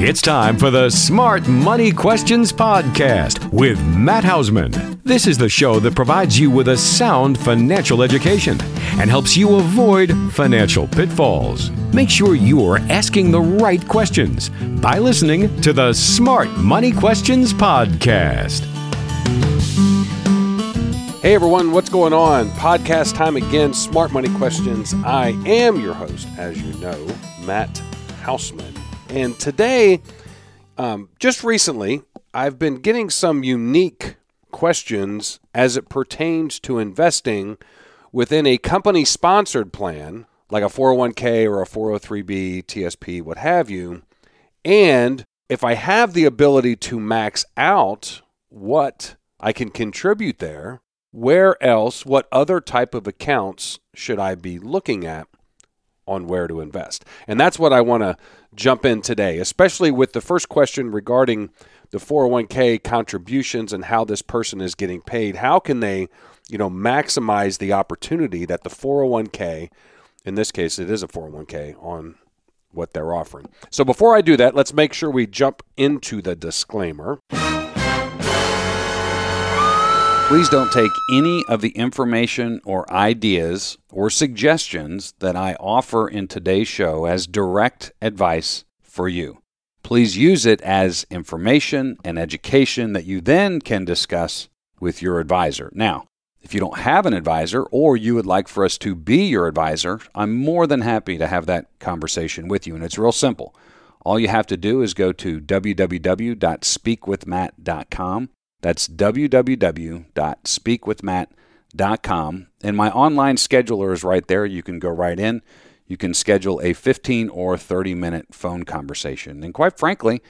It's time for the Smart Money Questions Podcast with Matt Hausman. This is the show that provides you with a sound financial education and helps you avoid financial pitfalls. Make sure you are asking the right questions by listening to the Smart Money Questions Podcast. Hey everyone, what's going on? Podcast time again, Smart Money Questions. I am your host, as you know, Matt Hausman. And today, um, just recently, I've been getting some unique questions as it pertains to investing within a company sponsored plan, like a 401k or a 403b, TSP, what have you. And if I have the ability to max out what I can contribute there, where else, what other type of accounts should I be looking at on where to invest? And that's what I want to jump in today, especially with the first question regarding the 401k contributions and how this person is getting paid. How can they, you know, maximize the opportunity that the 401k, in this case, it is a 401k, on what they're offering. So before I do that, let's make sure we jump into the disclaimer. Please don't take any of the information or ideas or suggestions that I offer in today's show as direct advice for you. Please use it as information and education that you then can discuss with your advisor. Now, if you don't have an advisor or you would like for us to be your advisor, I'm more than happy to have that conversation with you. And it's real simple. All you have to do is go to www.speakwithmatt.com that's www.speakwithmatt.com. And my online scheduler is right there. You can go right in. You can schedule a 15 or 30 minute phone conversation. And quite frankly,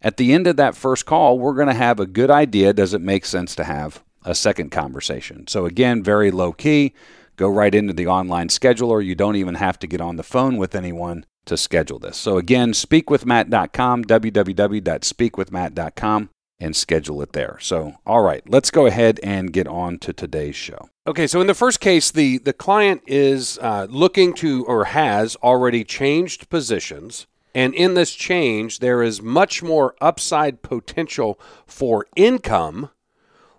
at the end of that first call, we're going to have a good idea does it make sense to have a second conversation? So, again, very low key. Go right into the online scheduler. You don't even have to get on the phone with anyone to schedule this. So, again, speakwithmatt.com, www.speakwithmatt.com and schedule it there. So, all right, let's go ahead and get on to today's show. Okay, so in the first case, the, the client is uh, looking to or has already changed positions. And in this change, there is much more upside potential for income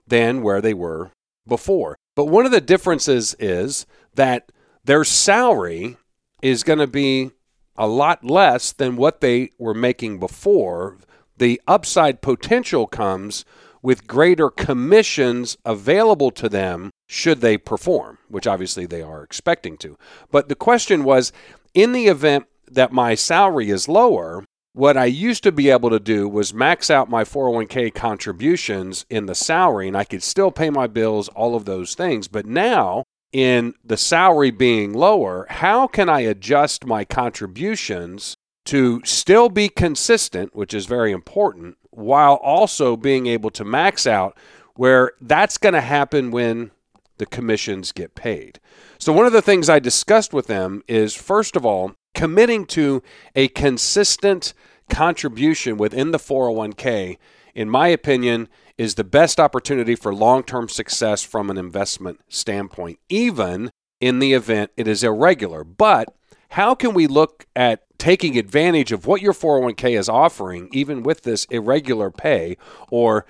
than where they were before. But one of the differences is that their salary is going to be a lot less than what they were making before the upside potential comes with greater commissions available to them should they perform, which obviously they are expecting to. But the question was in the event that my salary is lower, what I used to be able to do was max out my 401k contributions in the salary and I could still pay my bills, all of those things. But now, in the salary being lower, how can I adjust my contributions to still be consistent, which is very important, while also being able to max out where that's going to happen when the commissions get paid. So, one of the things I discussed with them is first of all, committing to a consistent contribution within the 401k, in my opinion, is the best opportunity for long term success from an investment standpoint, even in the event it is irregular. But how can we look at taking advantage of what your 401k is offering, even with this irregular pay or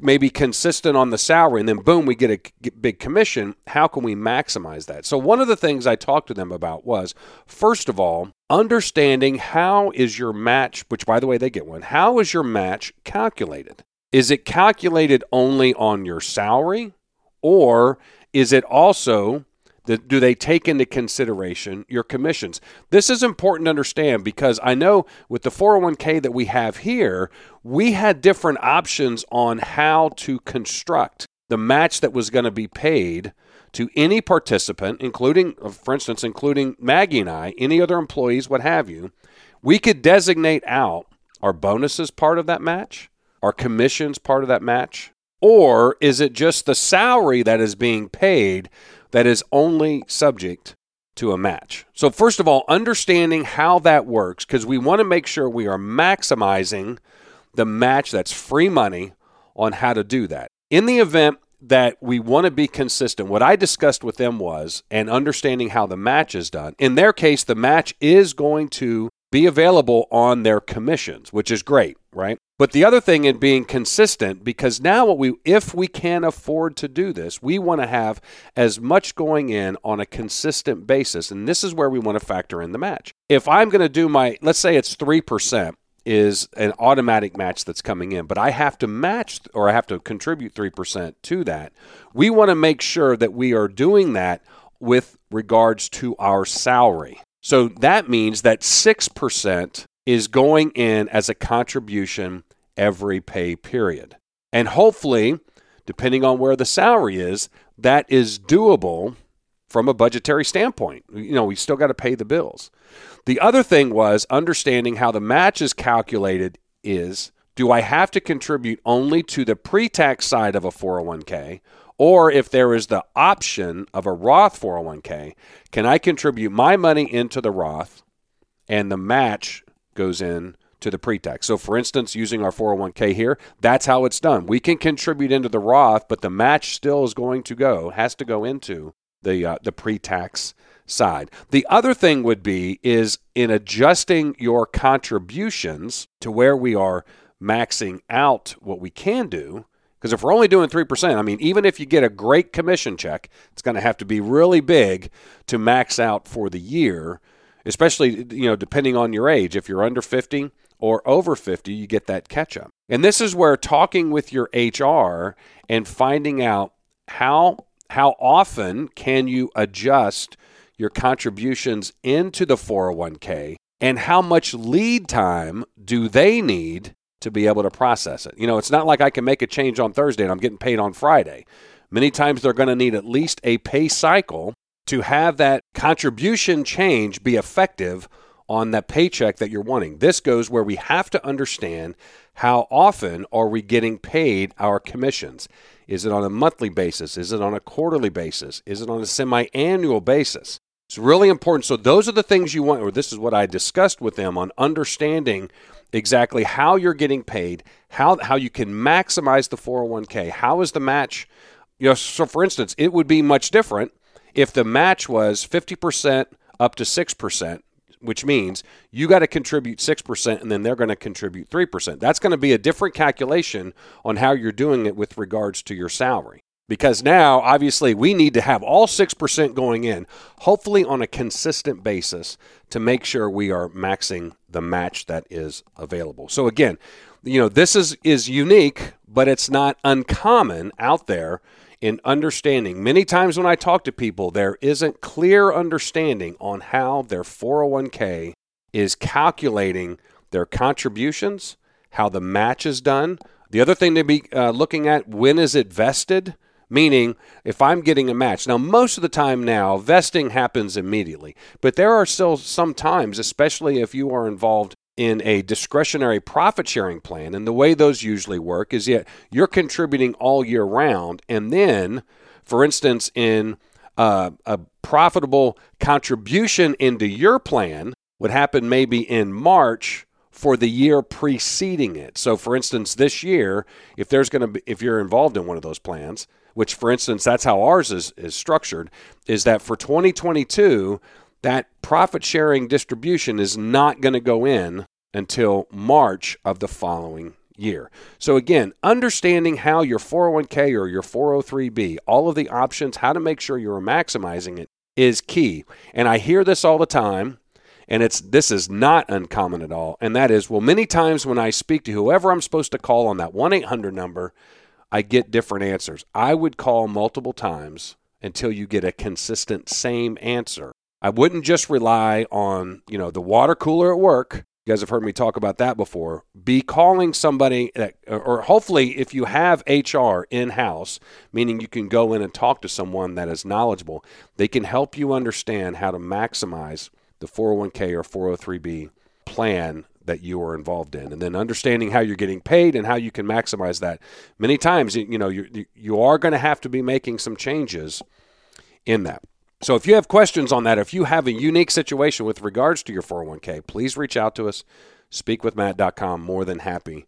maybe consistent on the salary, and then boom, we get a big commission. How can we maximize that? So, one of the things I talked to them about was first of all, understanding how is your match, which by the way, they get one, how is your match calculated? Is it calculated only on your salary, or is it also the, do they take into consideration your commissions? This is important to understand because I know with the 401k that we have here, we had different options on how to construct the match that was going to be paid to any participant, including, for instance, including Maggie and I, any other employees, what have you. We could designate out our bonuses part of that match, our commissions part of that match, or is it just the salary that is being paid that is only subject to a match. So, first of all, understanding how that works, because we want to make sure we are maximizing the match that's free money on how to do that. In the event that we want to be consistent, what I discussed with them was, and understanding how the match is done. In their case, the match is going to be available on their commissions, which is great, right? But the other thing in being consistent, because now what we, if we can afford to do this, we want to have as much going in on a consistent basis. And this is where we want to factor in the match. If I'm going to do my, let's say it's 3%, is an automatic match that's coming in, but I have to match or I have to contribute 3% to that. We want to make sure that we are doing that with regards to our salary. So that means that 6% is going in as a contribution every pay period. And hopefully, depending on where the salary is, that is doable from a budgetary standpoint. You know, we still got to pay the bills. The other thing was understanding how the match is calculated is do I have to contribute only to the pre tax side of a 401k or if there is the option of a Roth 401k, can I contribute my money into the Roth and the match goes in to the pre-tax? So for instance, using our 401k here, that's how it's done. We can contribute into the Roth, but the match still is going to go, has to go into the uh, the pre-tax side. The other thing would be is in adjusting your contributions to where we are maxing out what we can do, because if we're only doing 3%, I mean, even if you get a great commission check, it's going to have to be really big to max out for the year, especially, you know, depending on your age. If you're under 50 or over 50, you get that catch up. And this is where talking with your HR and finding out how how often can you adjust your contributions into the 401k and how much lead time do they need to be able to process it. You know, it's not like I can make a change on Thursday and I'm getting paid on Friday. Many times they're going to need at least a pay cycle to have that contribution change be effective on that paycheck that you're wanting. This goes where we have to understand how often are we getting paid our commissions? Is it on a monthly basis? Is it on a quarterly basis? Is it on a semi-annual basis? It's really important. So those are the things you want or this is what I discussed with them on understanding exactly how you're getting paid, how how you can maximize the 401k. How is the match? You know, so for instance, it would be much different if the match was 50% up to 6%, which means you got to contribute 6% and then they're going to contribute 3%. That's going to be a different calculation on how you're doing it with regards to your salary because now obviously we need to have all 6% going in hopefully on a consistent basis to make sure we are maxing the match that is available. So again you know this is is unique but it's not uncommon out there in understanding. Many times when i talk to people there isn't clear understanding on how their 401k is calculating their contributions how the match is done. The other thing to be uh, looking at when is it vested Meaning, if I'm getting a match, now most of the time now, vesting happens immediately, but there are still some times, especially if you are involved in a discretionary profit sharing plan, and the way those usually work is that you're contributing all year round, and then, for instance, in uh, a profitable contribution into your plan would happen maybe in March for the year preceding it. So, for instance, this year, if there's going to be, if you're involved in one of those plans, which, for instance, that's how ours is, is structured, is that for 2022, that profit sharing distribution is not going to go in until March of the following year. So, again, understanding how your 401k or your 403b, all of the options, how to make sure you're maximizing it is key. And I hear this all the time. And it's this is not uncommon at all. And that is, well, many times when I speak to whoever I'm supposed to call on that 1 800 number, I get different answers. I would call multiple times until you get a consistent same answer. I wouldn't just rely on, you know, the water cooler at work. You guys have heard me talk about that before. Be calling somebody that, or hopefully, if you have HR in house, meaning you can go in and talk to someone that is knowledgeable, they can help you understand how to maximize the 401k or 403b plan that you are involved in, and then understanding how you're getting paid and how you can maximize that. Many times, you know, you you are going to have to be making some changes in that. So if you have questions on that, if you have a unique situation with regards to your 401k, please reach out to us. Speakwithmatt.com. More than happy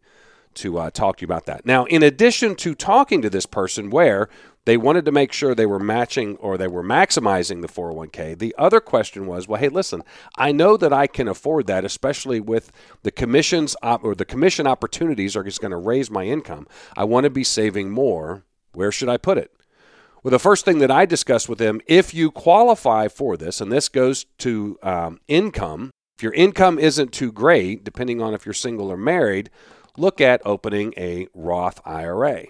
to uh, talk to you about that. Now, in addition to talking to this person where they wanted to make sure they were matching or they were maximizing the 401k, the other question was, well, hey, listen, I know that I can afford that, especially with the commissions op- or the commission opportunities are just going to raise my income. I want to be saving more. Where should I put it? Well, the first thing that I discussed with them, if you qualify for this, and this goes to um, income, if your income isn't too great, depending on if you're single or married, look at opening a Roth IRA.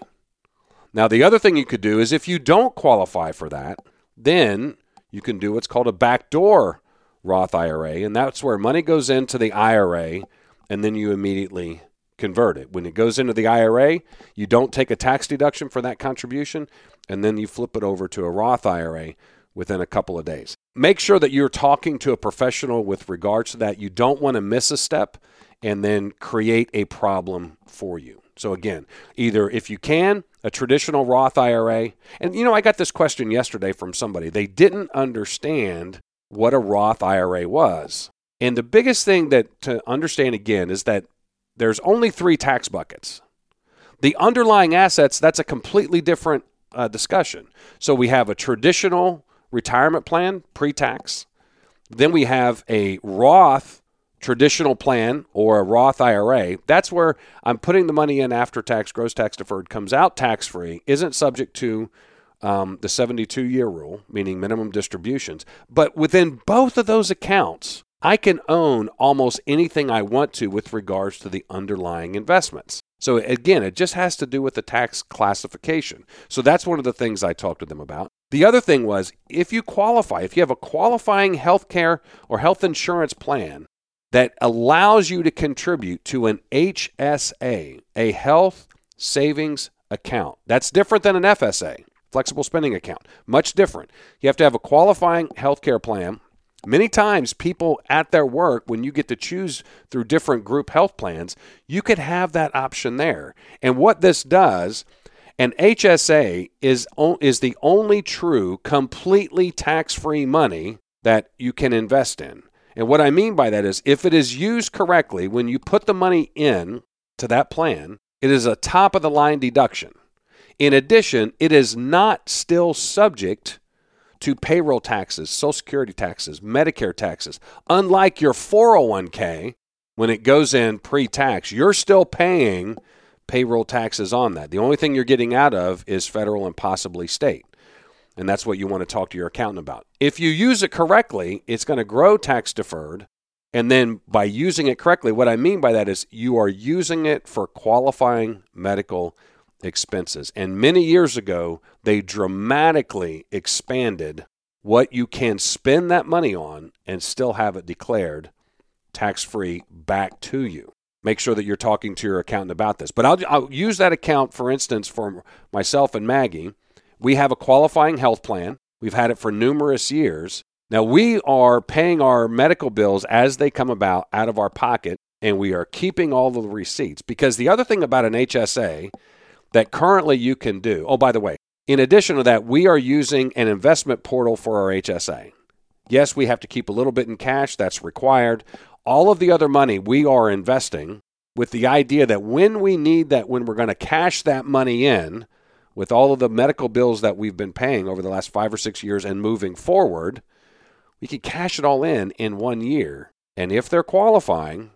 Now, the other thing you could do is if you don't qualify for that, then you can do what's called a backdoor Roth IRA, and that's where money goes into the IRA and then you immediately convert it. When it goes into the IRA, you don't take a tax deduction for that contribution, and then you flip it over to a Roth IRA within a couple of days. Make sure that you're talking to a professional with regards to that. You don't want to miss a step and then create a problem for you. So, again, either if you can, a traditional Roth IRA. And, you know, I got this question yesterday from somebody. They didn't understand what a Roth IRA was. And the biggest thing that to understand again is that there's only three tax buckets. The underlying assets, that's a completely different uh, discussion. So we have a traditional retirement plan, pre tax. Then we have a Roth traditional plan or a Roth IRA. That's where I'm putting the money in after tax, gross tax deferred, comes out tax free, isn't subject to um, the 72 year rule, meaning minimum distributions. But within both of those accounts, I can own almost anything I want to with regards to the underlying investments. So again, it just has to do with the tax classification. So that's one of the things I talked to them about. The other thing was if you qualify, if you have a qualifying health care or health insurance plan that allows you to contribute to an HSA, a health savings account. That's different than an FSA, flexible spending account. Much different. You have to have a qualifying health care plan Many times, people at their work, when you get to choose through different group health plans, you could have that option there. And what this does, an HSA is, is the only true, completely tax free money that you can invest in. And what I mean by that is if it is used correctly, when you put the money in to that plan, it is a top of the line deduction. In addition, it is not still subject to payroll taxes, Social Security taxes, Medicare taxes. Unlike your 401k, when it goes in pre tax, you're still paying payroll taxes on that. The only thing you're getting out of is federal and possibly state. And that's what you want to talk to your accountant about. If you use it correctly, it's going to grow tax deferred. And then by using it correctly, what I mean by that is you are using it for qualifying medical expenses. And many years ago, they dramatically expanded what you can spend that money on and still have it declared tax free back to you. Make sure that you're talking to your accountant about this. But I'll, I'll use that account, for instance, for myself and Maggie. We have a qualifying health plan. We've had it for numerous years. Now, we are paying our medical bills as they come about out of our pocket, and we are keeping all the receipts. Because the other thing about an HSA that currently you can do. Oh, by the way, in addition to that, we are using an investment portal for our HSA. Yes, we have to keep a little bit in cash, that's required. All of the other money we are investing with the idea that when we need that, when we're going to cash that money in, with all of the medical bills that we've been paying over the last five or six years and moving forward, we can cash it all in in one year. And if they're qualifying,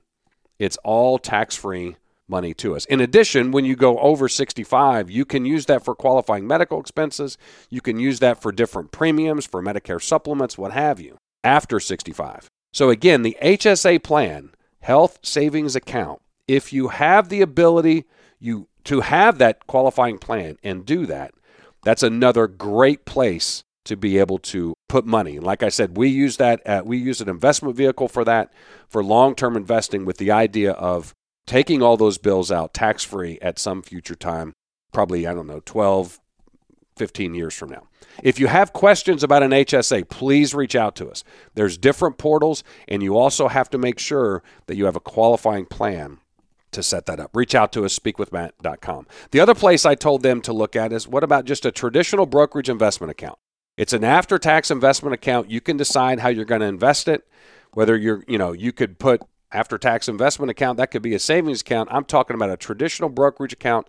it's all tax free money to us. In addition, when you go over 65, you can use that for qualifying medical expenses. You can use that for different premiums, for Medicare supplements, what have you, after 65. So, again, the HSA plan, health savings account, if you have the ability you to have that qualifying plan and do that, that's another great place to be able to put money. Like I said, we use that. At, we use an investment vehicle for that, for long-term investing, with the idea of taking all those bills out tax free at some future time, probably, I don't know, 12, 15 years from now. If you have questions about an HSA, please reach out to us. There's different portals, and you also have to make sure that you have a qualifying plan to set that up. Reach out to us, speakwithmatt.com. The other place I told them to look at is what about just a traditional brokerage investment account? It's an after tax investment account. You can decide how you're going to invest it, whether you're, you know, you could put after tax investment account, that could be a savings account. I'm talking about a traditional brokerage account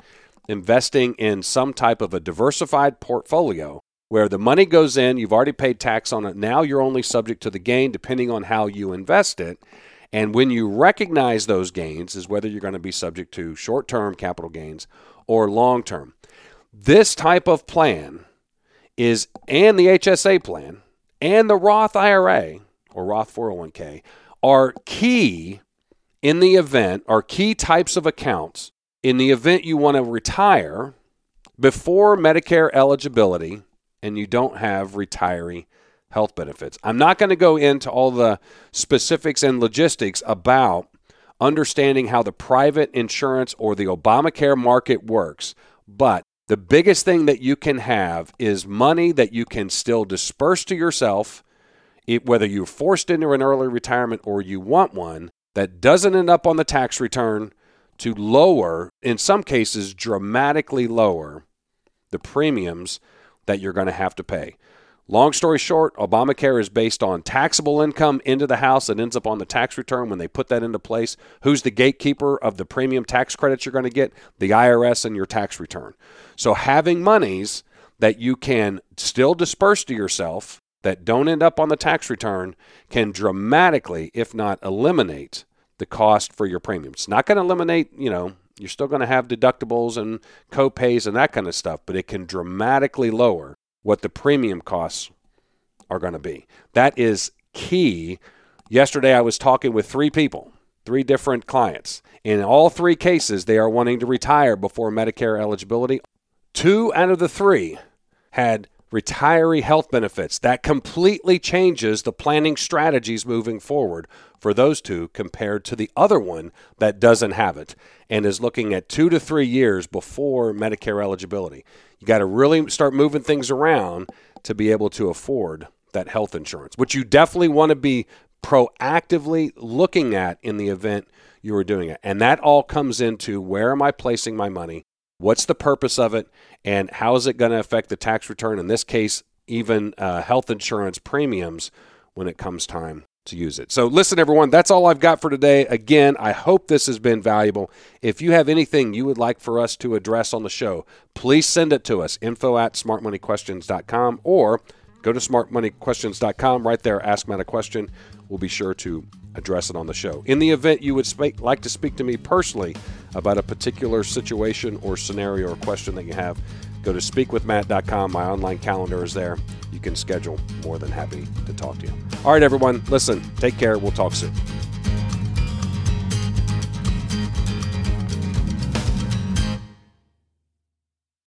investing in some type of a diversified portfolio where the money goes in, you've already paid tax on it. Now you're only subject to the gain depending on how you invest it. And when you recognize those gains, is whether you're going to be subject to short term capital gains or long term. This type of plan is, and the HSA plan and the Roth IRA or Roth 401k are key in the event, are key types of accounts in the event you want to retire before Medicare eligibility and you don't have retiree health benefits. I'm not going to go into all the specifics and logistics about understanding how the private insurance or the Obamacare market works, but the biggest thing that you can have is money that you can still disperse to yourself, whether you're forced into an early retirement or you want one, that doesn't end up on the tax return to lower, in some cases, dramatically lower the premiums that you're going to have to pay. Long story short, Obamacare is based on taxable income into the house that ends up on the tax return when they put that into place. Who's the gatekeeper of the premium tax credits you're going to get? The IRS and your tax return. So having monies that you can still disperse to yourself that don't end up on the tax return can dramatically, if not eliminate, the cost for your premium. It's not going to eliminate, you know, you're still going to have deductibles and co-pays and that kind of stuff, but it can dramatically lower what the premium costs are going to be. That is key. Yesterday I was talking with three people, three different clients. In all three cases, they are wanting to retire before Medicare eligibility. Two out of the three had retiree health benefits. That completely changes the planning strategies moving forward for those two compared to the other one that doesn't have it and is looking at two to three years before Medicare eligibility. You got to really start moving things around to be able to afford that health insurance, which you definitely want to be proactively looking at in the event you are doing it. And that all comes into where am I placing my money? What's the purpose of it? And how is it going to affect the tax return? In this case, even uh, health insurance premiums when it comes time to use it. So, listen, everyone, that's all I've got for today. Again, I hope this has been valuable. If you have anything you would like for us to address on the show, please send it to us info at smartmoneyquestions.com or go to smartmoneyquestions.com. Right there, ask Matt a question. We'll be sure to address it on the show. In the event you would speak, like to speak to me personally about a particular situation or scenario or question that you have, go to speakwithmatt.com. My online calendar is there. You can schedule. More than happy to talk to you. All right, everyone, listen, take care. We'll talk soon.